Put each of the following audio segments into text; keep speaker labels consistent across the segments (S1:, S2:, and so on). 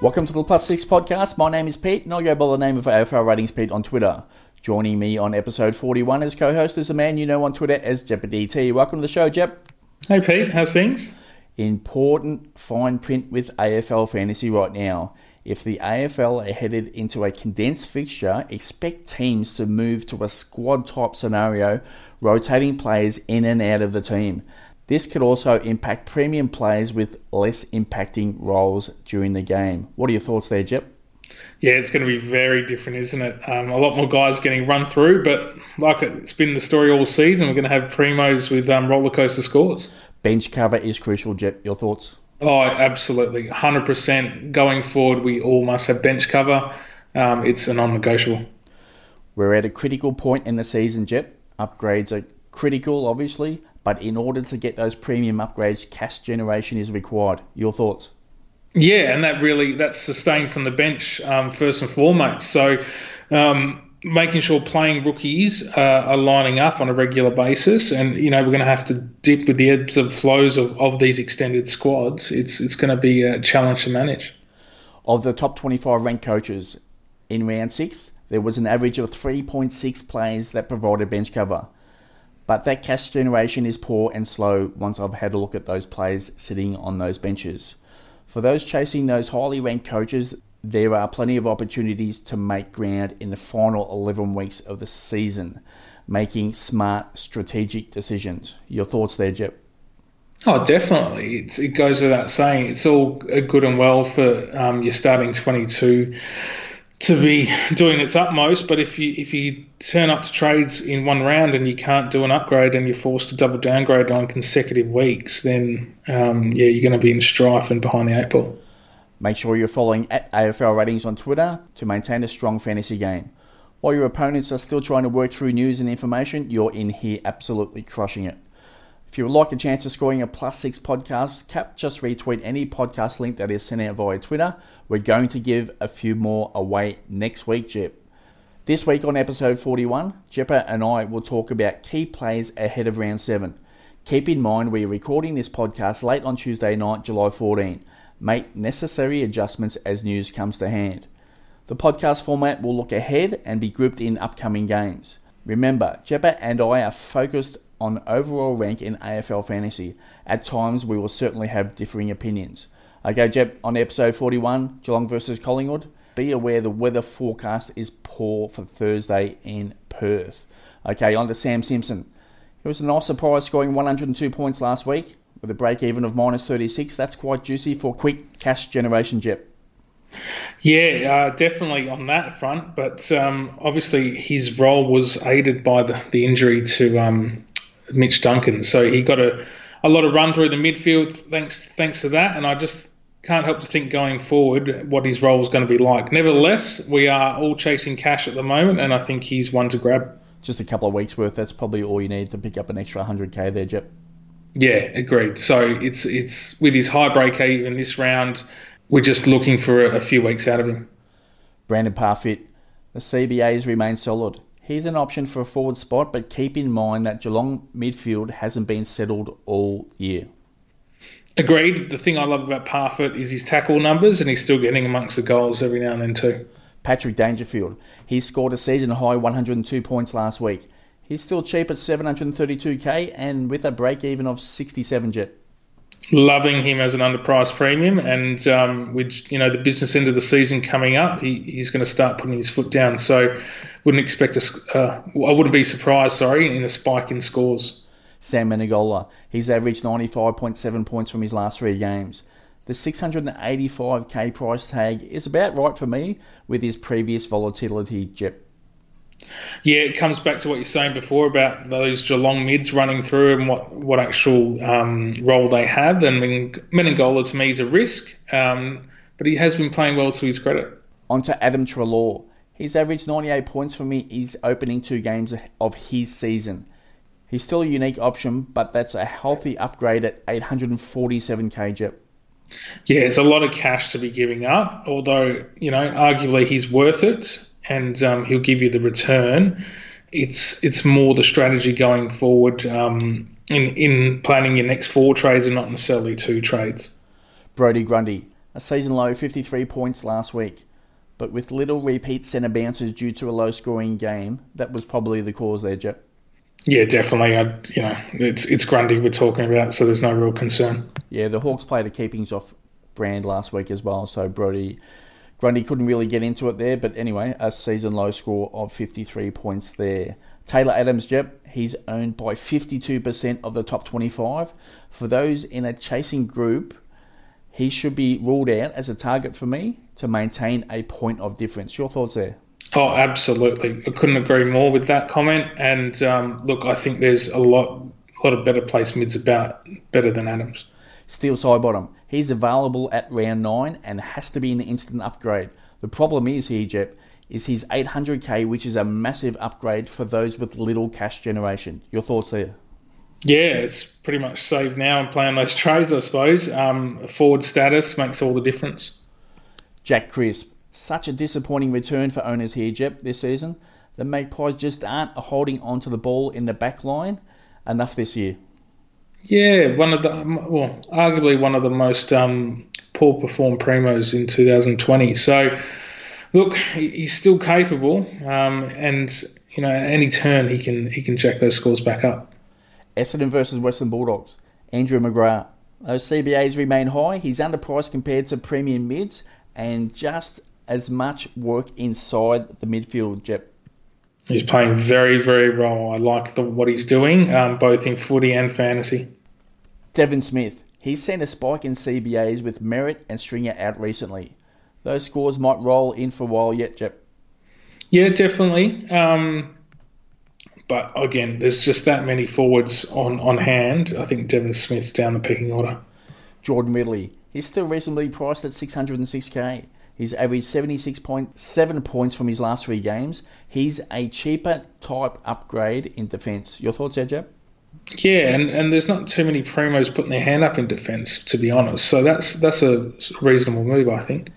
S1: Welcome to the Plus Six podcast. My name is Pete, and I go by the name of AFL Ratings Pete on Twitter. Joining me on episode 41 as co host is a man you know on Twitter as JepDT. Welcome to the show, Jep.
S2: Hey, Pete. How's things?
S1: Important fine print with AFL fantasy right now. If the AFL are headed into a condensed fixture, expect teams to move to a squad type scenario, rotating players in and out of the team. This could also impact premium players with less impacting roles during the game. What are your thoughts there, Jep?
S2: Yeah, it's going to be very different, isn't it? Um, a lot more guys getting run through, but like it's been the story all season, we're going to have primos with um, roller coaster scores.
S1: Bench cover is crucial, Jep. Your thoughts?
S2: Oh, absolutely. 100% going forward, we all must have bench cover. Um, it's a non negotiable.
S1: We're at a critical point in the season, Jep. Upgrades are critical, obviously, but in order to get those premium upgrades, cash generation is required. Your thoughts?
S2: Yeah, and that really that's sustained from the bench um, first and foremost. So. Um, making sure playing rookies uh, are lining up on a regular basis, and you know we're going to have to dip with the ebbs and flows of, of these extended squads. It's it's going to be a challenge to manage.
S1: Of the top 25 ranked coaches in round six, there was an average of 3.6 players that provided bench cover. But that cash generation is poor and slow once I've had a look at those players sitting on those benches. For those chasing those highly ranked coaches, there are plenty of opportunities to make ground in the final 11 weeks of the season, making smart strategic decisions. Your thoughts there, Jep?
S2: Oh, definitely. It's, it goes without saying. It's all good and well for um, your starting 22 to be doing its utmost. But if you if you turn up to trades in one round and you can't do an upgrade and you're forced to double downgrade on consecutive weeks, then um, yeah, you're going to be in strife and behind the eight ball.
S1: Make sure you're following at AFL Ratings on Twitter to maintain a strong fantasy game. While your opponents are still trying to work through news and information, you're in here absolutely crushing it. If you would like a chance of scoring a plus six podcast cap, just retweet any podcast link that is sent out via Twitter. We're going to give a few more away next week, Jep. This week on episode 41, Jeppa and I will talk about key plays ahead of round 7. Keep in mind we are recording this podcast late on Tuesday night, July 14. Make necessary adjustments as news comes to hand. The podcast format will look ahead and be grouped in upcoming games. Remember, Jeppa and I are focused on overall rank in AFL fantasy. At times, we will certainly have differing opinions. Okay, Jep, on episode 41, Geelong versus Collingwood, be aware the weather forecast is poor for Thursday in Perth. Okay, on to Sam Simpson. It was a nice surprise scoring 102 points last week with a break even of minus 36. That's quite juicy for quick cash generation, Jep.
S2: Yeah, uh, definitely on that front. But um, obviously, his role was aided by the, the injury to um, Mitch Duncan. So he got a, a lot of run through the midfield thanks thanks to that. And I just can't help to think going forward what his role is going to be like. Nevertheless, we are all chasing cash at the moment, and I think he's one to grab.
S1: Just a couple of weeks worth. That's probably all you need to pick up an extra 100k there, Jep.
S2: Yeah, agreed. So it's it's with his high break even this round, we're just looking for a, a few weeks out of him.
S1: Brandan Parfitt, the CBAs remain solid. He's an option for a forward spot, but keep in mind that Geelong midfield hasn't been settled all year.
S2: Agreed. The thing I love about Parfitt is his tackle numbers, and he's still getting amongst the goals every now and then too.
S1: Patrick Dangerfield. He scored a season high 102 points last week. He's still cheap at 732k and with a break even of 67 Jep.
S2: Loving him as an underpriced premium, and um, with you know the business end of the season coming up, he, he's going to start putting his foot down. So, wouldn't expect a. Uh, I wouldn't be surprised, sorry, in a spike in scores.
S1: Sam Menegola, he's averaged 95.7 points from his last three games. The 685k price tag is about right for me with his previous volatility
S2: yeah, it comes back to what you're saying before about those Geelong mids running through and what, what actual um, role they have. And Menegola to me is a risk, um, but he has been playing well to his credit.
S1: On to Adam Treloar. He's averaged 98 points for me He's opening two games of his season. He's still a unique option, but that's a healthy upgrade at 847k Jep.
S2: Yeah, it's a lot of cash to be giving up, although, you know, arguably he's worth it and um, he'll give you the return. It's it's more the strategy going forward in in planning your next four trades and not necessarily two trades.
S1: Brodie Grundy, A season low 53 points last week. But with little repeat centre bounces due to a low scoring game, that was probably the cause there, Jep.
S2: Yeah, definitely. I, you know, it's it's Grundy we're talking about, so there's no real concern.
S1: Yeah, the Hawks played a keepings off brand last week as well, so Brodie Grundy couldn't really get into it there. But anyway, a season low score of 53 points there. Taylor Adams, Jep, he's owned by 52% of the top 25. For those in a chasing group, he should be ruled out as a target for me to maintain a point of difference. Your thoughts there?
S2: Oh, absolutely. I couldn't agree more with that comment. And um, look, I think there's a lot, a lot of better place mids about better than Adams.
S1: Steele side Sidebottom. He's available at round nine and has to be an instant upgrade. The problem is here, Jep, is his 800k, which is a massive upgrade for those with little cash generation. Your thoughts there?
S2: Yeah, it's pretty much saved now and playing those trades, I suppose. Um, forward status makes all the difference.
S1: Jack Crisp. Such a disappointing return for owners here, Jep, this season. The Magpies just aren't holding on to the ball in the back line enough this year.
S2: Yeah, one of the, well, arguably one of the most um, poor performed primos in 2020. So, look, he's still capable, um, and you know, any turn he can he can jack those scores back up.
S1: Essendon versus Western Bulldogs. Andrew McGrath. Those CBAs remain high. He's underpriced compared to premium mids, and just as much work inside the midfield, Jep.
S2: He's playing very, very well. I like the, what he's doing, um, both in footy and fantasy.
S1: Devon Smith. He's seen a spike in CBAs with Merrett and Stringer out recently. Those scores might roll in for a while yet, Jep.
S2: Yeah, definitely. Um, but again, there's just that many forwards on, on hand. I think Devon Smith's down the pecking order.
S1: Jordan Ridley. He's still reasonably priced at 606k. He's averaged 76.7 points from his last three games. He's a cheaper type upgrade in defence. Your thoughts, Ed
S2: Yeah, and, and there's not too many primos putting their hand up in defence, to be honest. So that's that's a reasonable move, I think.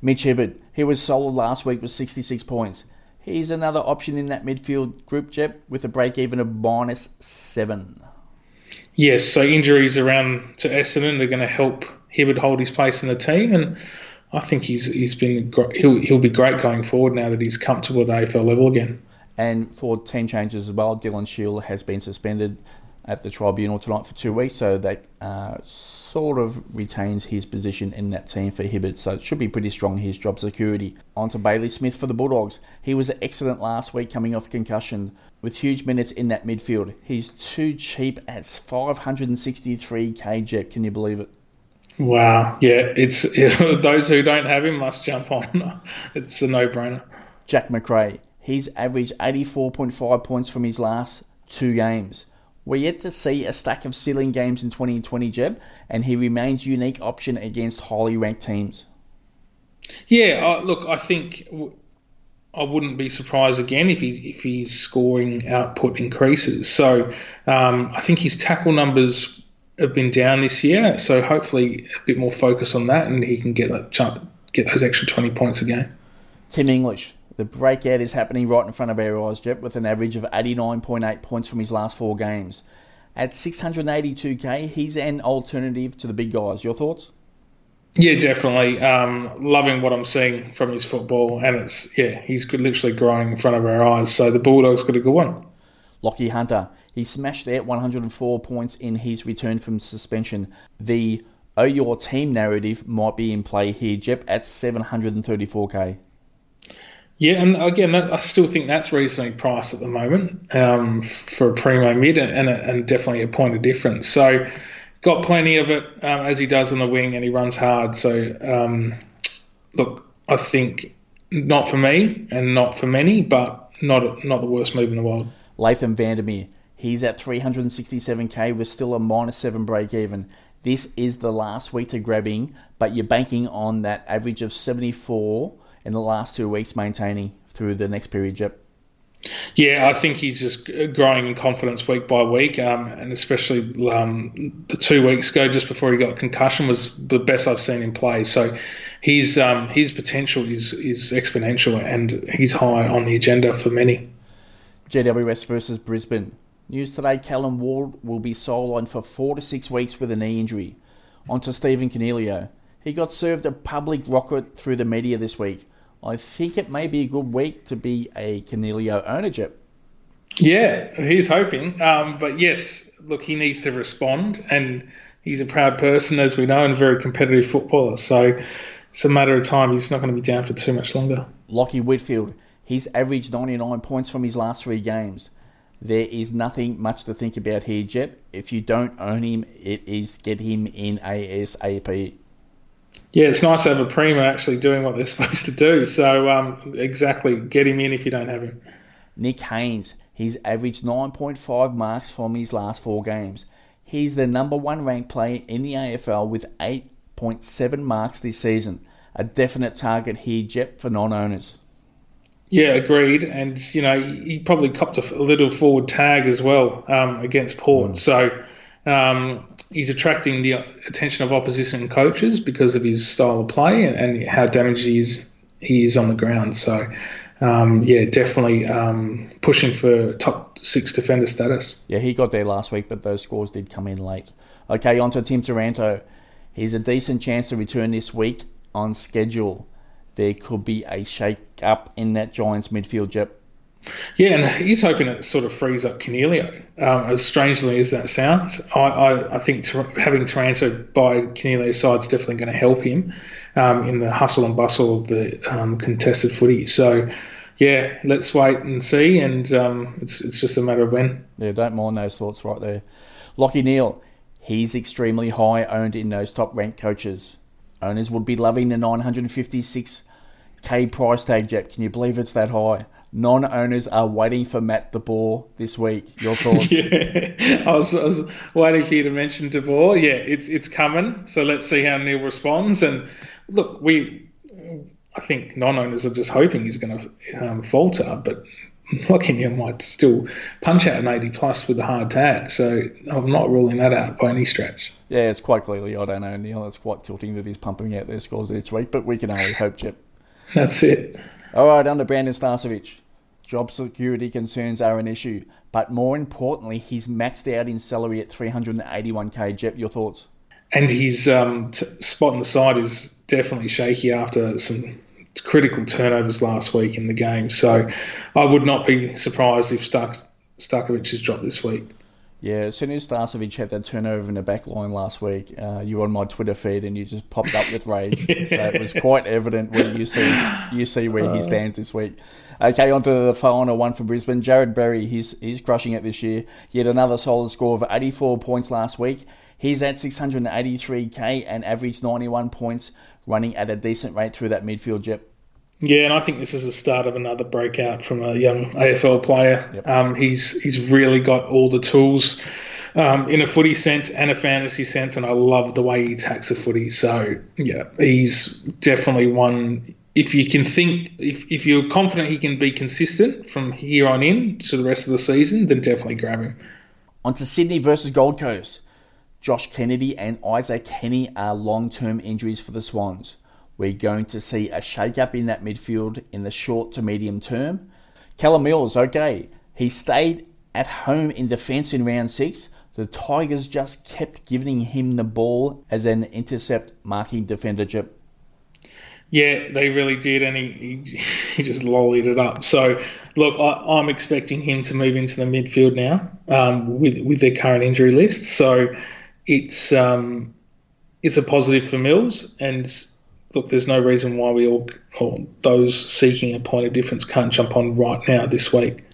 S1: Mitch Hibberd, he was solid last week with 66 points. He's another option in that midfield group, Jep, with a break even of minus seven.
S2: Yes, so injuries around to Essendon are going to help Hibberd hold his place in the team, and I think he's he's been he'll he'll be great going forward now that he's comfortable at AFL level again.
S1: And for team changes as well, Dylan Shiel has been suspended at the tribunal tonight for two weeks, so that uh, sort of retains his position in that team for Hibberd. So it should be pretty strong his job security. On to Bailey Smith for the Bulldogs. He was excellent last week coming off concussion with huge minutes in that midfield. He's too cheap at 563k Jep. Can you believe it?
S2: Wow. Yeah, it's those who don't have him must jump on. It's a no-brainer.
S1: Jack Macrae. He's averaged 84.5 points from his last two games. We're yet to see a stack of ceiling games in 2020, Jep, and he remains unique option against highly ranked teams.
S2: Yeah, uh, look, I think I wouldn't be surprised again if he if his scoring output increases. So um, I think his tackle numbers have been down this year, so hopefully a bit more focus on that, and he can get that get those extra twenty points again.
S1: Tim English, the breakout is happening right in front of our eyes, Jep, with an average of eighty nine point eight points from his last four games. At six hundred eighty two k, he's an alternative to the big guys. Your thoughts?
S2: Yeah, definitely. Um, loving what I'm seeing from his football, and it's yeah, he's literally growing in front of our eyes. So the Bulldogs got a good one.
S1: Lachie Hunter, he smashed that 104 points in his return from suspension. The Oh Your Team narrative might be in play here, Jep, at 734k.
S2: Yeah, and again, that, I still think that's reasonably priced at the moment um, for a primo mid and, and, definitely a point of difference. So, got plenty of it um, as he does on the wing and he runs hard. So, um, look, I think not for me and not for many, but not not the worst move in the world.
S1: Laitham Vandermeer, He's at 367k with still a minus 7 break even. This is the last week to grabbing, but you're banking on that average of 74 in the last two weeks maintaining through the next period, Yep.
S2: Yeah, I think he's just growing in confidence week by week, um, and especially um, the two weeks ago, just before he got concussion, was the best I've seen him play. So his um, his potential is is exponential, and he's high on the agenda for many.
S1: GWS versus Brisbane. News today Callum Ward will be sidelined for four to six weeks with a knee injury. On to Stephen Coniglio. He got served a public rocket through the media this week. I think it may be a good week to be a Coniglio ownership.
S2: Yeah, he's hoping. Um, but yes, look, he needs to respond, and he's a proud person, as we know, and a very competitive footballer. So it's a matter of time. He's not going to be down for too much longer.
S1: Lachie Whitfield, he's averaged 99 points from his last three games. There is nothing much to think about here, Jep. If you don't own him, it is get him in ASAP.
S2: Yeah, it's nice to have a primo actually doing what they're supposed to do. So, um, exactly, get him in if you don't have him.
S1: Nick Haynes, he's averaged 9.5 marks from his last four games. He's the number one ranked player in the AFL with 8.7 marks this season. A definite target here, Jep, for non owners.
S2: Yeah, agreed. And, you know, he probably copped a little forward tag as well um, against Port. Mm. So, um, he's attracting the attention of opposition coaches because of his style of play and, and how damaged he is, he is on the ground. So, um, yeah, definitely um, pushing for top six defender status.
S1: Yeah, he got there last week, but those scores did come in late. Okay, on to Tim Taranto. He's a decent chance to return this week on schedule. There could be a shake up in that Giants midfield, Jep.
S2: Yeah, and he's hoping it sort of frees up Coniglio. Um, as strangely as that sounds, I, I, I think having Taranto by Coniglio's side is definitely going to help him um, in the hustle and bustle of the um, contested footy. So, yeah, let's wait and see, and um, it's it's just a matter of when.
S1: Yeah, don't mind those thoughts right there. Lachie Neale, he's extremely high owned in those top ranked coaches. Owners would be loving the 956k price tag, Jep. Can you believe it's that high? non-owners are waiting for Matt DeBoer this week. Your thoughts?
S2: yeah, I was, I was, waiting for you to mention DeBoer. Yeah, it's it's coming. So let's see how Neale responds. And look, we, I think non-owners are just hoping he's going to um, falter, but Lachie might still punch out an 80 plus with a hard tag. So I'm not ruling that out by any stretch.
S1: Yeah, it's quite clearly I don't know Neale, It's quite tilting that he's pumping out their scores each week, but we can only hope, Chip.
S2: That's it.
S1: All right, under Brandon Starcevich, job security concerns are an issue, but more importantly, he's maxed out in salary at 381k. Jep, your thoughts?
S2: And his um, t- spot on the side is definitely shaky after some critical turnovers last week in the game. So I would not be surprised if Stark- Starkovich has dropped this week.
S1: Yeah, as soon as Starcevich had that turnover in the back line last week, uh, you were on my Twitter feed and you just popped up with rage. so it was quite evident where you see you see where he uh. stands this week. Okay, on to the final one for Brisbane. Jarrod Berry, he's he's crushing it this year. Yet another solid score of 84 points last week. He's at 683k and averaged 91 points, running at a decent rate through that midfield Jep.
S2: Yeah, and I think this is the start of another breakout from a young AFL player. Yep. Um, he's he's really got all the tools um, in a footy sense and a fantasy sense, and I love the way he attacks a footy. So yeah, he's definitely one. If you can think, if, if you're confident he can be consistent from here on in to the rest of the season, then definitely grab him.
S1: On to Sydney versus Gold Coast. Josh Kennedy and Isaac Heeney are long term injuries for the Swans. We're going to see a shake up in that midfield in the short to medium term. Callum Mills, okay, he stayed at home in defence in round six. The Tigers just kept giving him the ball as an intercept marking defender chip.
S2: Yeah, they really did, and he, he, he just lollied it up. So, look, I, am expecting him to move into the midfield now um, with with their current injury list. So, it's um, it's a positive for Mills, and look, there's no reason why we all, or those seeking a point of difference, can't jump on right now this week.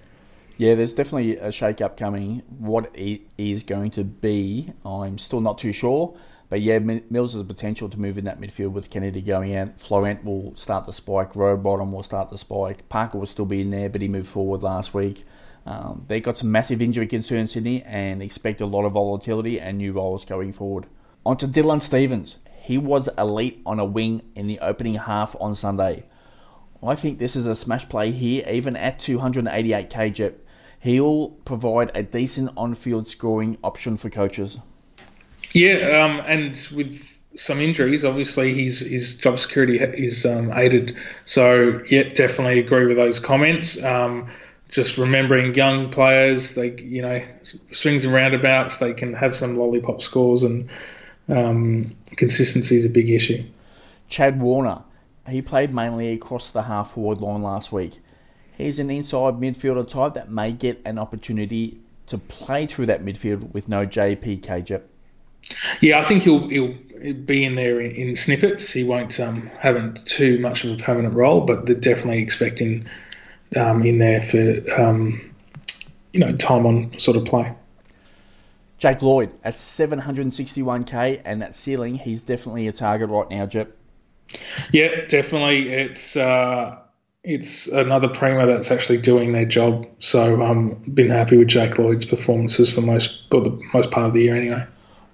S1: Yeah, there's definitely a shake up coming. What it is going to be, I'm still not too sure. But yeah, Mills has the potential to move in that midfield with Kennedy going out. Florent will start the spike. Rowbottom will start the spike. Parker will still be in there, but he moved forward last week. Um, they got some massive injury concerns, Sydney, and expect a lot of volatility and new roles going forward. On to Dylan Stephens. He was elite on a wing in the opening half on Sunday. I think this is a smash play here, even at 288k Jep. He'll provide a decent on field scoring option for coaches.
S2: Yeah, um, and with some injuries, obviously his his job security is um, aided. So yeah, definitely agree with those comments. Um, just remembering young players, they you know swings and roundabouts, they can have some lollipop scores and um, consistency is a big issue.
S1: Chad Warner, he played mainly across the half forward line last week. He's an inside midfielder type that may get an opportunity to play through that midfield with no JP Jep.
S2: Yeah, I think he'll he'll be in there in, in snippets. He won't um, have too much of a permanent role, but they're definitely expecting um, in there for um, you know time on sort of play.
S1: Jake Lloyd at 761k and that ceiling, he's definitely a target right now, Jep.
S2: Yeah, definitely. It's uh, it's another primo that's actually doing their job. So i um, been happy with Jake Lloyd's performances for most for the most part of the year anyway.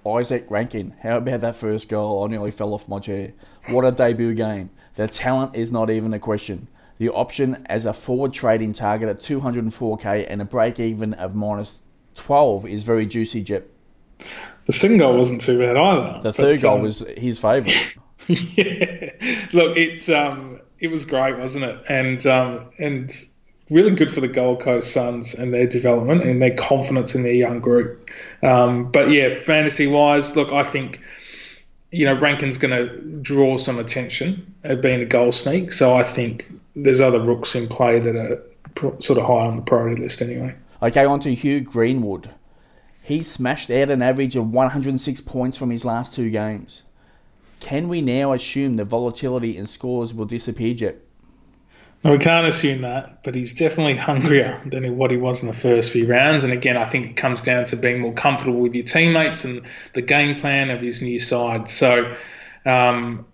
S1: Izak Rankine, how about that first goal? I nearly fell off my chair. What a debut game. The talent is not even a question. The option as a forward trading target at 204k and a break even of minus 12 is very juicy, Jep.
S2: The second goal wasn't too bad either.
S1: The third goal um, was his favourite.
S2: yeah, look, it's um, it was great, wasn't it? And um, and really good for the Gold Coast Suns and their development and their confidence in their young group. Um, but yeah, fantasy wise, look, I think you know Rankine's going to draw some attention at being a goal sneak. So I think there's other rooks in play that are sort of high on the priority list anyway.
S1: Okay, on to Hugh Greenwood. He smashed out an average of 106 points from his last two games. Can we now assume the volatility in scores will disappear, Jep?
S2: No, we can't assume that, but he's definitely hungrier than what he was in the first few rounds. And again, I think it comes down to being more comfortable with your teammates and the game plan of his new side. So, um,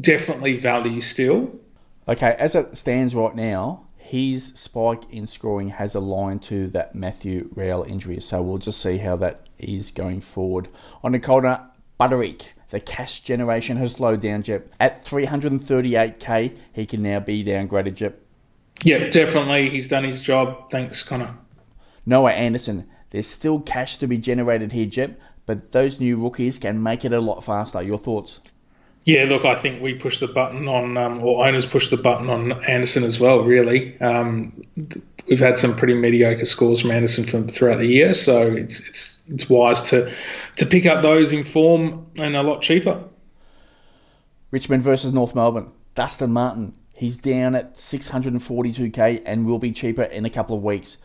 S2: definitely value still.
S1: Okay, as it stands right now, his spike in scoring has aligned to that Matthew Rowell injury. So we'll just see how that is going forward. On the Connor, Budarick. The cash generation has slowed down, Jep. At 338k, he can now be downgraded, Jep.
S2: Yeah, definitely. He's done his job. Thanks, Connor.
S1: Noah Anderson. There's still cash to be generated here, Jep, but those new rookies can make it a lot faster. Your thoughts?
S2: Yeah, look, I think we pushed the button on, um, or owners pushed the button on Anderson as well. Really, um, we've had some pretty mediocre scores from Anderson from throughout the year, so it's it's it's wise to to pick up those in form and a lot cheaper.
S1: Richmond versus North Melbourne. Dustin Martin, he's down at 642k and will be cheaper in a couple of weeks.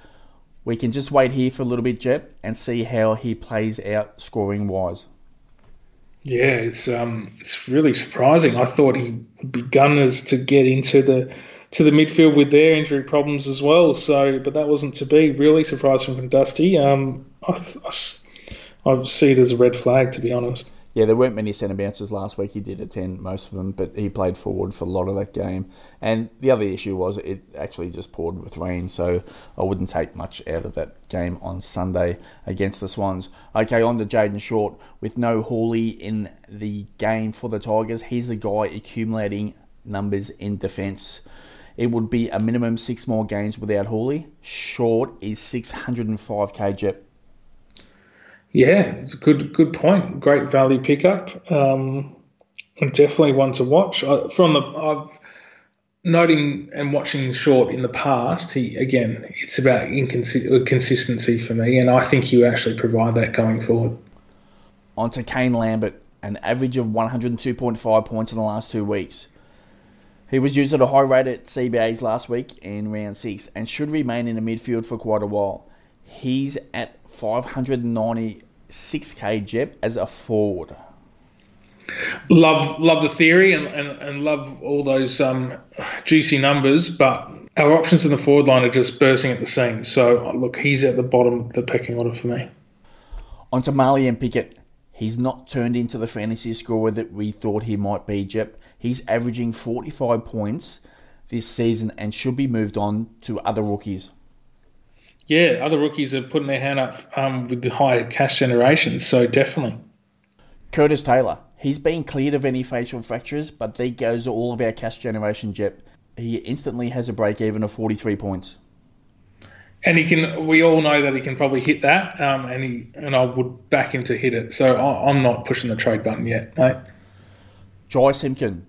S1: We can just wait here for a little bit, Jep, and see how he plays out scoring wise.
S2: Yeah, it's um, it's really surprising. I thought he would be gunners to get into the to the midfield with their injury problems as well. So, but that wasn't to be. Really surprising from Dusty. Um, I, I, I see it as a red flag, to be honest.
S1: Yeah, there weren't many centre bounces last week. He did attend most of them, but he played forward for a lot of that game. And the other issue was it actually just poured with rain, so I wouldn't take much out of that game on Sunday against the Swans. Okay, on to Jayden Short. With no Houli in the game for the Tigers, he's the guy accumulating numbers in defence. It would be a minimum six more games without Houli. Short is 605k Jep.
S2: Yeah, it's a good good point. Great value pickup. Um, definitely one to watch. Uh, from the I've noting and watching Short in the past, he again, it's about incons- consistency for me, and I think you actually provide that going forward.
S1: On to Kane Lambert, an average of 102.5 points in the last two weeks. He was used at a high rate at CBAs last week in round six and should remain in the midfield for quite a while. He's at 596k Jep as a forward.
S2: Love love the theory and, and, and love all those um, juicy numbers, but our options in the forward line are just bursting at the seams. So look, he's at the bottom of the pecking order for me.
S1: On to Marlion Pickett. He's not turned into the fantasy scorer that we thought he might be, Jep. He's averaging 45 points this season and should be moved on to other rookies.
S2: Yeah, other rookies are putting their hand up um, with the higher cash generation, so definitely.
S1: Curtis Taylor, he's been cleared of any facial fractures, but there goes all of our cash generation, Jep. He instantly has a break even of 43 points.
S2: And he can. We all know that he can probably hit that, um, and he and I would back him to hit it. So I'm not pushing the trade button yet, mate.
S1: Jy Simpkin,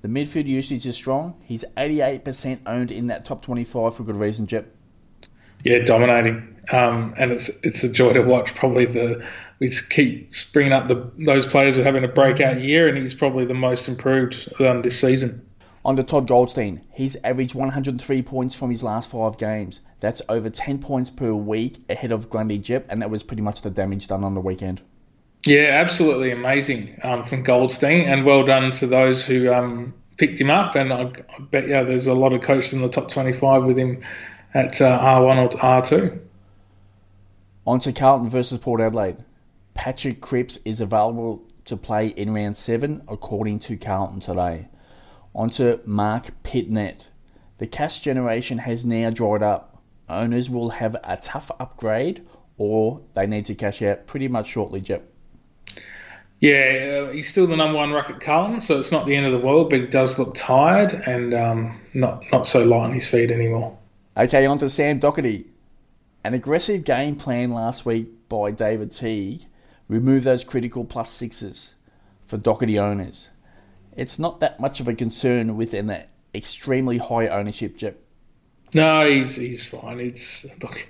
S1: the midfield usage is strong. He's 88% owned in that top 25 for good reason, Jep.
S2: Yeah, dominating. um, and it's it's a joy to watch. Probably the we keep bringing up the those players who are having a breakout year, and he's probably the most improved um, this season.
S1: On to Todd Goldstein, he's averaged 103 points from his last five games. That's over 10 points per week ahead of Grundy Jep, and that was pretty much the damage done on the weekend.
S2: Yeah, absolutely amazing um, from Goldstein, and well done to those who um, picked him up. And I, I, bet yeah, there's a lot of coaches in the top 25 with him at uh, R1 or R2.
S1: On to Carlton versus Port Adelaide. Patrick Cripps is available to play in round seven, according to Carlton today. On to Marc Pittonet. The cash generation has now dried up. Owners will have a tough upgrade or they need to cash out pretty much shortly, Jep.
S2: Yeah, uh, he's still the number one ruck at Carlton, so it's not the end of the world, but he does look tired and um, not not so light on his feet anymore.
S1: Okay, on to Sam Docherty. An aggressive game plan last week by David Teague removed those critical plus sixes for Docherty owners. It's not that much of a concern with an extremely high ownership, Jep.
S2: No, he's he's fine. It's look,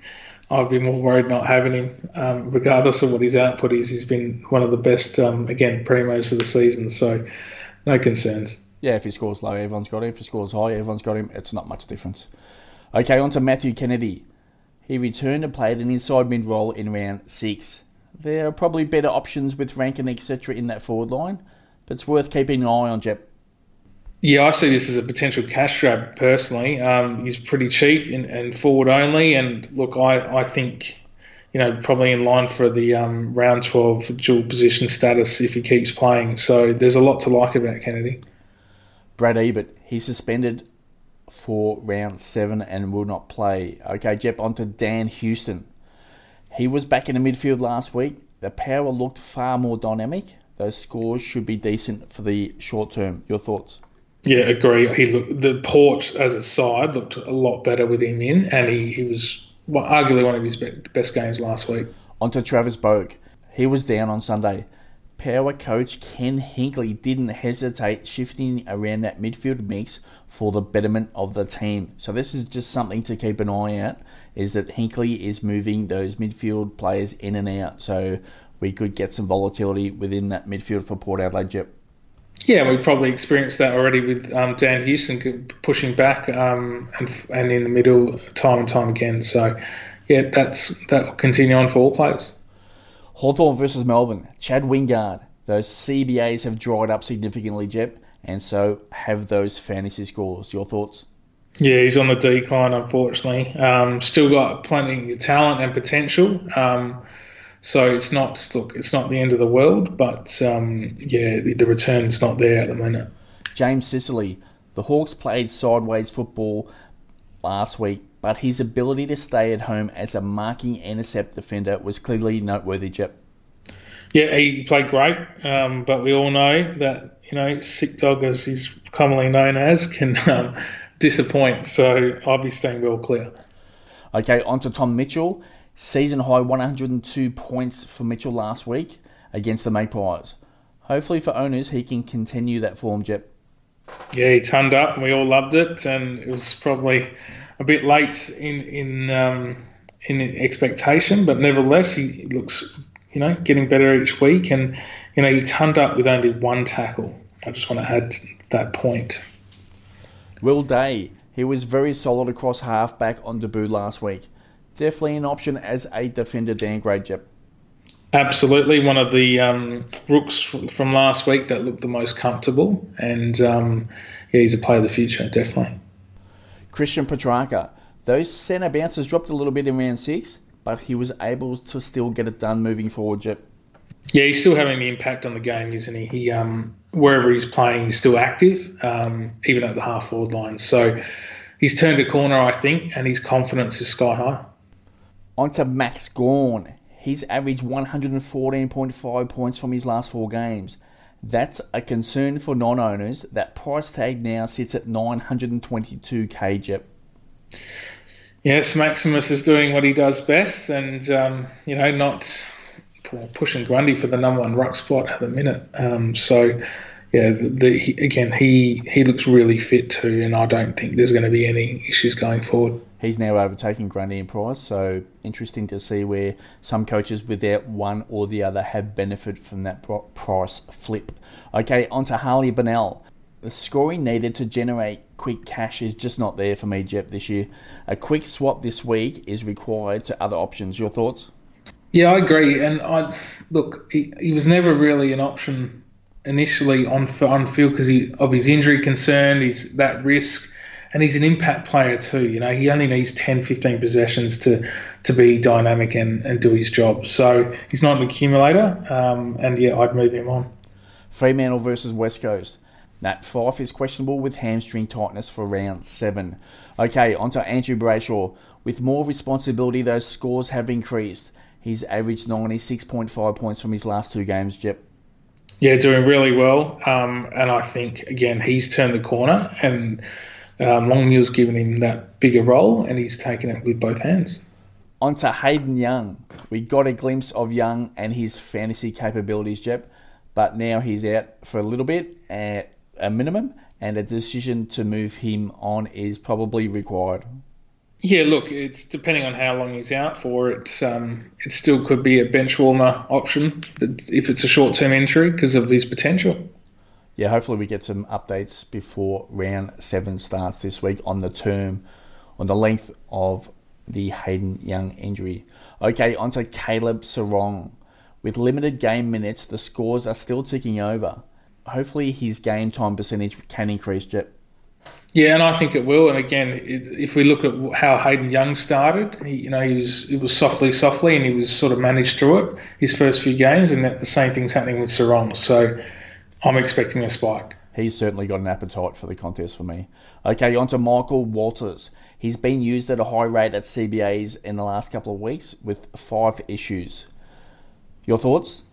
S2: I'd be more worried not having him, um, regardless of what his output is. He's been one of the best, um, again, primos for the season, so no concerns.
S1: Yeah, if he scores low, everyone's got him. If he scores high, everyone's got him. It's not much difference. Okay, on to Matthew Kennedy. He returned and played an inside mid role in round six. There are probably better options with Rankine, etc., in that forward line, but it's worth keeping an eye on, Jep.
S2: Yeah, I see this as a potential cash grab personally. Um, he's pretty cheap and, and, forward only. And look, I, I think, you know, probably in line for the um, round 12 dual position status if he keeps playing. So there's a lot to like about Kennedy.
S1: Brad Ebert, he's suspended for round seven and will not play. Okay, Jep, on to Dan Houston. He was back in the midfield last week. The power looked far more dynamic. Those scores should be decent for the short term. Your thoughts?
S2: Yeah, agree. He looked the Port as a side looked a lot better with him in, and he, he was well, arguably one of his best games last week.
S1: On to Travis Boak. He was down on Sunday. Power coach Ken Hinkley didn't hesitate shifting around that midfield mix for the betterment of the team. So this is just something to keep an eye out. Is that Hinkley is moving those midfield players in and out, so we could get some volatility within that midfield for Port Adelaide. Yep.
S2: Yeah, we probably experienced that already with um, Dan Houston pushing back um, and and in the middle time and time again. So, yeah, that's that will continue on for all players.
S1: Hawthorn versus Melbourne. Chad Wingard. Those CBAs have dried up significantly, Jep, and so have those fantasy scores. Your thoughts?
S2: Yeah, he's on the decline, unfortunately. Um, still got plenty of talent and potential. Um, so it's not look, it's not the end of the world, but um, yeah, the, the return's not there at the minute.
S1: James Sicily, the Hawks played sideways football last week, but his ability to stay at home as a marking intercept defender was clearly noteworthy. Jep.
S2: Yeah, he played great, um, but we all know that you know sick dog, as he's commonly known as, can um, disappoint. So I'll be staying well clear.
S1: Okay, on to Tom Mitchell. Season high 102 points for Mitchell last week against the Magpies. Hopefully for owners, he can continue that form, Jep.
S2: Yeah, he turned up and we all loved it, and it was probably a bit late in in um, in expectation, but nevertheless, he looks you know getting better each week, and you know he turned up with only one tackle. I just want to add that point.
S1: Will Day, he was very solid across halfback on debut last week definitely an option as a defender downgrade, Jep.
S2: Absolutely, one of the um, rooks from last week that looked the most comfortable, and um, yeah, he's a player of the future, definitely.
S1: Christian Petracca, those centre bounces dropped a little bit in round six, but he was able to still get it done moving forward, Jep.
S2: Yeah, he's still having the impact on the game, isn't he? He um, wherever he's playing, he's still active, um, even at the half forward line. So he's turned a corner, I think, and his confidence is sky high.
S1: On to Max Gawn. He's averaged 114.5 points from his last four games. That's a concern for non owners. That price tag now sits at 922k, Jep.
S2: Yes, Maximus is doing what he does best and, um, you know, not pushing Grundy for the number one ruck spot at the minute. Um, so, yeah, the, the, he, again, he he looks really fit too, and I don't think there's going to be any issues going forward.
S1: He's now overtaking Grundy in price, so interesting to see where some coaches, without one or the other, have benefited from that price flip. Okay, on to Harley Bennell. The scoring needed to generate quick cash is just not there for me, Jep, this year. A quick swap this week is required to other options. Your thoughts?
S2: Yeah, I agree. And I look, he, he was never really an option initially on on field because of his injury concern, he's that risk, and he's an impact player too. You know, he only needs 10, 15 possessions to to be dynamic and, and do his job. So he's not an accumulator, um, and yeah, I'd move him on.
S1: Fremantle versus West Coast. Nat Fyfe is questionable with hamstring tightness for round seven. Okay, on to Andrew Brayshaw. With more responsibility, those scores have increased. He's averaged 96.5 points from his last two games, Jep.
S2: Yeah, doing really well. Um, and I think, again, he's turned the corner and um, Longmuir's given him that bigger role and he's taken it with both hands.
S1: On to Hayden Young. We got a glimpse of Young and his fantasy capabilities, Jep, but now he's out for a little bit, at a minimum, and a decision to move him on is probably required.
S2: Yeah, look, it's depending on how long he's out for. It's um, it still could be a bench warmer option if it's a short term injury because of his potential.
S1: Yeah, hopefully we get some updates before round seven starts this week on the term, on the length of the Hayden Young injury. Okay, on to Caleb Serong. With limited game minutes, the scores are still ticking over. Hopefully his game time percentage can increase.
S2: Yeah, and I think it will. And again, if we look at how Hayden Young started, he, you know, he was it was softly, softly, and he was sort of managed through it his first few games, and that the same thing's happening with Serong. So I'm expecting a spike.
S1: He's certainly got an appetite for the contest for me. Okay, on to Michael Walters. He's been used at a high rate at CBAs in the last couple of weeks with five issues. Your thoughts?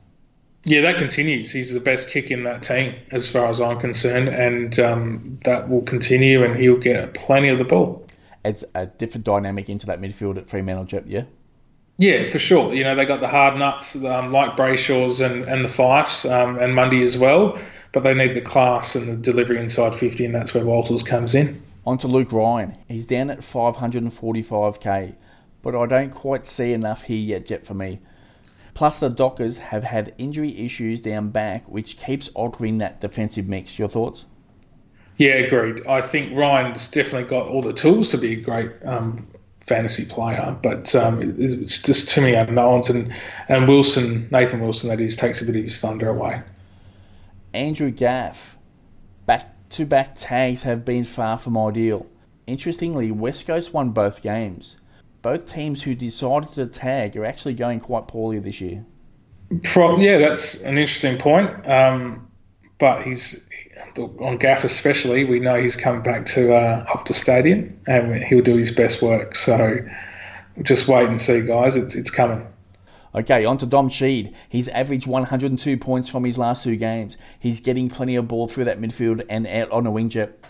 S2: Yeah, that continues. He's the best kick in that team, as far as I'm concerned, and um, that will continue, and he'll get plenty of the ball.
S1: It's a different dynamic into that midfield at Fremantle, Jep, yeah?
S2: Yeah, for sure. You know, they got the hard nuts um, like Brayshaw's and, and the Fyfes um, and Mundy as well, but they need the class and the delivery inside 50, and that's where Walters comes in.
S1: On to Luke Ryan. He's down at 545k, but I don't quite see enough here yet, Jep, for me. Plus, the Dockers have had injury issues down back, which keeps altering that defensive mix. Your thoughts?
S2: Yeah, agreed. I think Ryan's definitely got all the tools to be a great um, fantasy player, but um, it's just too many unknowns. And, and Wilson, Nathan Wilson, that is, takes a bit of his thunder away.
S1: Andrew Gaff, back to back tags have been far from ideal. Interestingly, West Coast won both games both teams who decided to tag are actually going quite poorly this year.
S2: Pro- yeah, that's an interesting point. Um, but he's on Gaff especially. We know he's coming back to uh, Optus stadium and he'll do his best work. So just wait and see, guys. It's it's coming.
S1: Okay, on to Dom Sheed. He's averaged 102 points from his last two games. He's getting plenty of ball through that midfield and out on a wing Jep.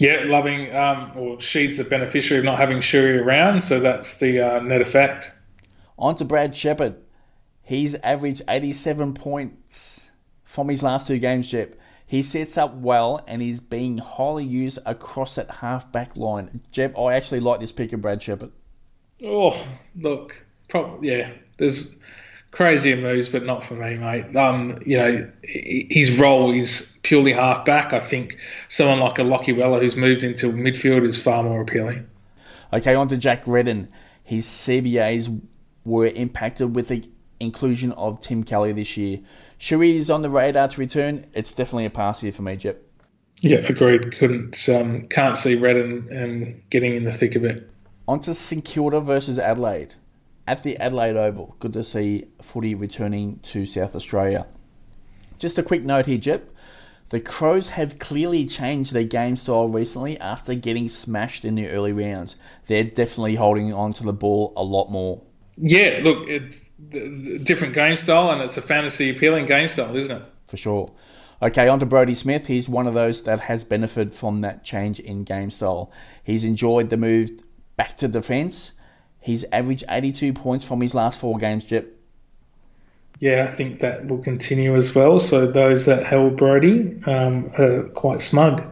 S2: Yeah, loving, um, or she's the beneficiary of not having Shuey around, so that's the uh, net effect.
S1: On to Brad Sheppard. He's averaged 87 points from his last two games, Jep. He sets up well and is being highly used across that half back line. Jep, I actually like this pick of Brad Sheppard.
S2: Oh, look, prob- yeah, there's crazier moves, but not for me, mate. Um, you know, his role is purely half back. I think someone like a Lachie Weller who's moved into midfield is far more appealing.
S1: Okay, on to Jack Redden. His CBAs were impacted with the inclusion of Tim Kelly this year. Shuey is on the radar to return. It's definitely a pass here for me, Jep.
S2: Yeah, agreed. Couldn't um, can't see Redden um, getting in the thick of it.
S1: On to St Kilda versus Adelaide at the Adelaide Oval. Good to see footy returning to South Australia. Just a quick note here, Jep. The Crows have clearly changed their game style recently after getting smashed in the early rounds. They're definitely holding on to the ball a lot more.
S2: Yeah, look, it's a different game style and it's a fantasy appealing game style, isn't it?
S1: For sure. Okay, on to Brodie Smith. He's one of those that has benefited from that change in game style. He's enjoyed the move back to defence He's averaged 82 points from his last four games, Jep.
S2: Yeah, I think that will continue as well. So those that held Brodie um, are quite smug.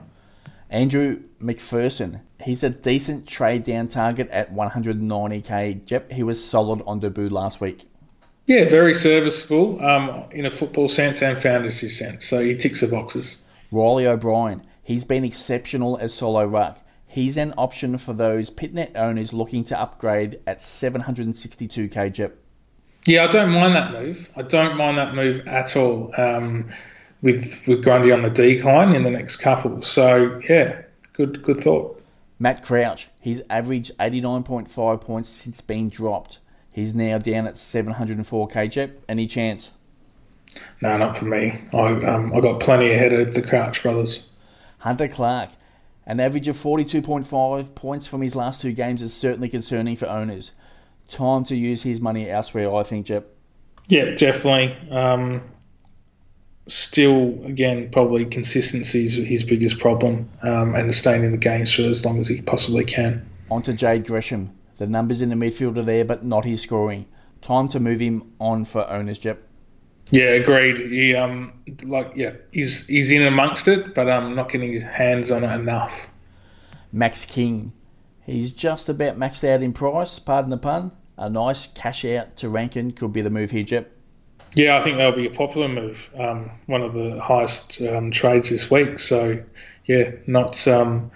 S1: Andrew McPherson. He's a decent trade down target at 190k. Yep, he was solid on debut last week.
S2: Yeah, very serviceable um, in a football sense and fantasy sense. So he ticks the boxes.
S1: Riley O'Brien. He's been exceptional as solo ruck. He's an option for those Pittonet owners looking to upgrade at 762k Jep.
S2: Yeah, I don't mind that move. I don't mind that move at all. Um, with with Grundy on the decline in the next couple, so yeah, good good thought.
S1: Matt Crouch, he's averaged 89.5 points since being dropped. He's now down at 704k Jep. Any chance?
S2: No, not for me. I um, I got plenty ahead of the Crouch brothers.
S1: Hunter Clark, an average of 42.5 points from his last two games is certainly concerning for owners. Time to use his money elsewhere, I think, Jep.
S2: Yeah, definitely. Um, still, again, probably consistency is his biggest problem um, and staying in the games for as long as he possibly can.
S1: On to Jade Gresham. The numbers in the midfield are there, but not his scoring. Time to move him on for owners, Jep.
S2: Yeah, agreed. He um like yeah, he's he's in amongst it, but um not getting his hands on it enough.
S1: Max King, he's just about maxed out in price. Pardon the pun. A nice cash out to Rankine could be the move here, Jep.
S2: Yeah, I think that'll be a popular move. Um, one of the highest um, trades this week. So yeah, not um,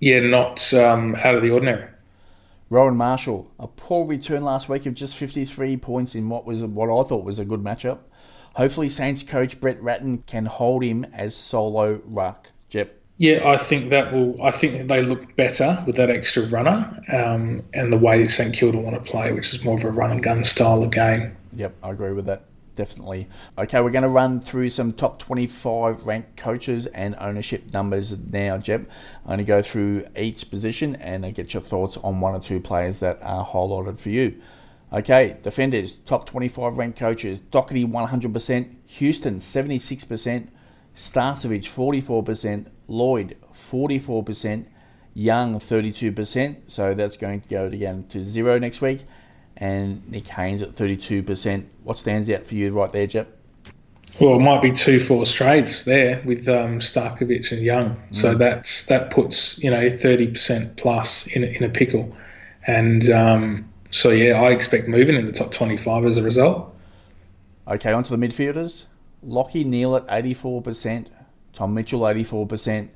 S2: yeah, not um, out of the ordinary.
S1: Rowan Marshall, a poor return last week of just 53 points in what was what I thought was a good matchup. Hopefully, Saints coach Brett Ratten can hold him as solo ruck. Jep.
S2: Yeah, I think that will. I think they look better with that extra runner um, and the way St Kilda want to play, which is more of a run and gun style of game.
S1: Yep, I agree with that definitely. Okay, we're going to run through some top 25 ranked coaches and ownership numbers now, Jep. I'm going to go through each position and get your thoughts on one or two players that are highlighted for you. Okay, defenders, top 25 ranked coaches. Doherty 100%, Houston 76%, Starcevich 44%, Lloyd 44%, Young 32%, so that's going to go again to zero next week and Nick Haynes at 32%. What stands out for you right there, Jep?
S2: Well, it might be two force trades there with um, and Young. Mm. So that's that puts you know thirty percent plus in a, in a pickle, and um, so yeah, I expect moving in the top twenty five as a result.
S1: Okay, on to the midfielders. Lachie Neale at eighty four percent, Tom Mitchell eighty four percent,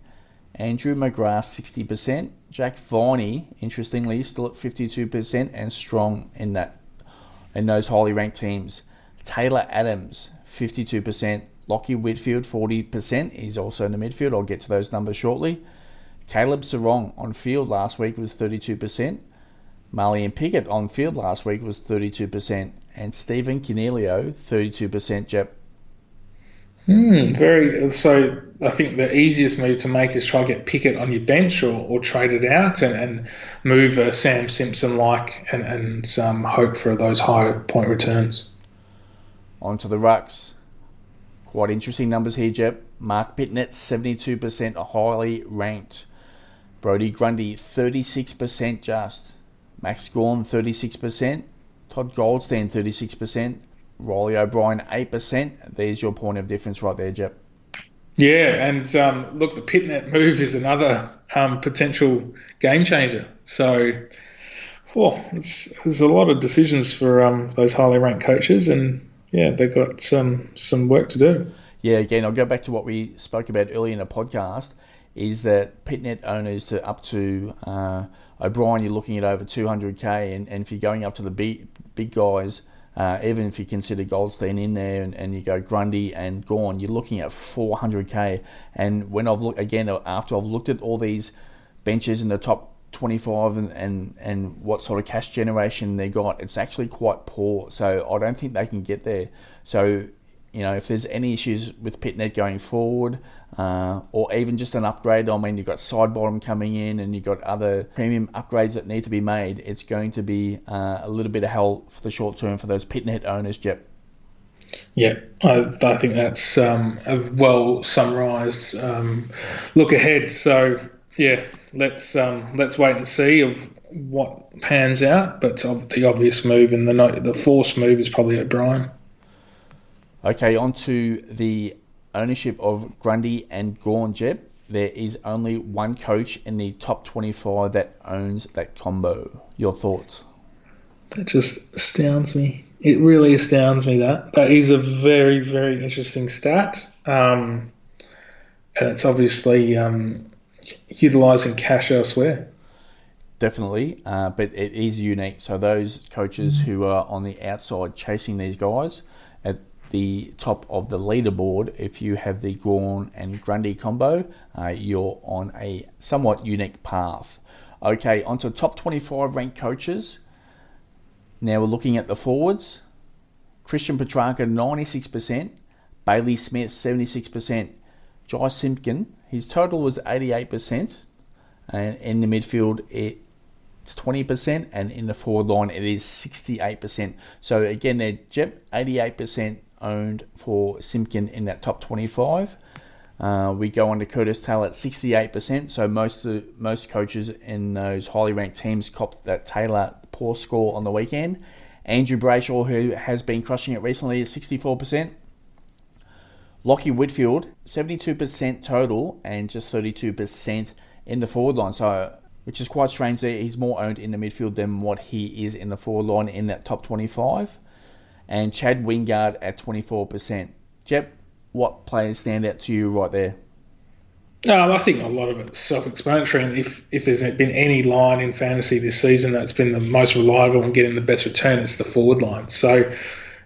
S1: Andrew McGrath, 60%. Jack Viney, interestingly, still at 52% and strong in that in those highly ranked teams. Taylor Adams, 52%. Lachie Whitfield, 40%. He's also in the midfield. I'll get to those numbers shortly. Caleb Serong on field last week was 32%. Marlion Pickett on field last week was 32%. And Stephen Coniglio, 32%. Jep.
S2: Hmm, very. So I think the easiest move to make is try to get Pickett on your bench or, or trade it out and, and move a Sam Simpson like and, and um, hope for those higher point returns.
S1: On to the rucks. Quite interesting numbers here, Jep. Marc Pittonet, 72% highly ranked. Brodie Grundy, 36% just. Max Gawn, 36%. Todd Goldstein, 36%. Riley O'Brien, 8%. There's your point of difference right there, Jep.
S2: Yeah, and um, look, the Pittonet move is another um, potential game changer. So, well, there's a lot of decisions for um, those highly ranked coaches, and yeah, they've got some some work to do.
S1: Yeah, again, I'll go back to what we spoke about earlier in the podcast. Is that Pittonet owners to up to uh, O'Brien? You're looking at over 200k, and, and if you're going up to the big big guys uh, even if you consider Goldstein in there and, and you go Grundy and Gawn, you're looking at 400k. And when I've looked again after I've looked at all these benches in the top 25 and, and, and what sort of cash generation they got, it's actually quite poor. So I don't think they can get there. So you know, if there's any issues with Pittonet going forward, uh, or even just an upgrade, I mean, you've got side bottom coming in and you've got other premium upgrades that need to be made, it's going to be uh, a little bit of hell for the short term for those Pittonet owners, Jep.
S2: Yeah, I, I think that's um, a well summarised um, look ahead. So yeah, let's um, let's wait and see of what pans out. But the obvious move and the the force move is probably O'Brien.
S1: Okay, on to the ownership of Grundy and Gawn Jep. There is only one coach in the top 25 that owns that combo. Your thoughts?
S2: That just astounds me. It really astounds me that. That is a very, very interesting stat. Um, and it's obviously um, utilising cash elsewhere.
S1: Definitely, uh, but it is unique. So those coaches who are on the outside chasing these guys at the top of the leaderboard, if you have the Gawn and Grundy combo, uh, you're on a somewhat unique path. Okay, onto top 25 ranked coaches. Now we're looking at the forwards. Christian Petracca, 96%. Bailey Smith, 76%. Jy Simpkin, his total was 88%. And in the midfield, it it's 20%, and in the forward line, it is 68%. So again, they're Jep 88% owned for Simpkin in that top 25. Uh, we go on to Curtis Taylor at 68%. So most most coaches in those highly ranked teams copped that Taylor poor score on the weekend. Andrew Brayshaw, who has been crushing it recently, is 64%. Lachie Whitfield, 72% total and just 32% in the forward line. So which is quite strange that he's more owned in the midfield than what he is in the forward line in that top 25. And Chad Wingard at 24%. Jep, what players stand out to you right there?
S2: Um, I think a lot of it's self-explanatory. And if if there's been any line in fantasy this season that's been the most reliable and getting the best return, it's the forward line. So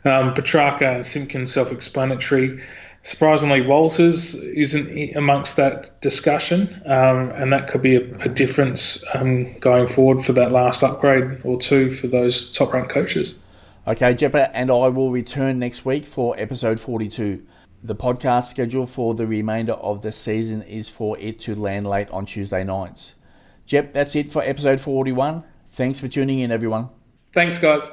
S2: um, Petracca and Simpkins self-explanatory. Surprisingly, Walters isn't amongst that discussion, um, and that could be a, a difference um, going forward for that last upgrade or two for those top ranked coaches.
S1: Okay, Jeppa and I will return next week for episode 42. The podcast schedule for the remainder of the season is for it to land late on Tuesday nights. Jep, that's it for episode 41. Thanks for tuning in, everyone.
S2: Thanks, guys.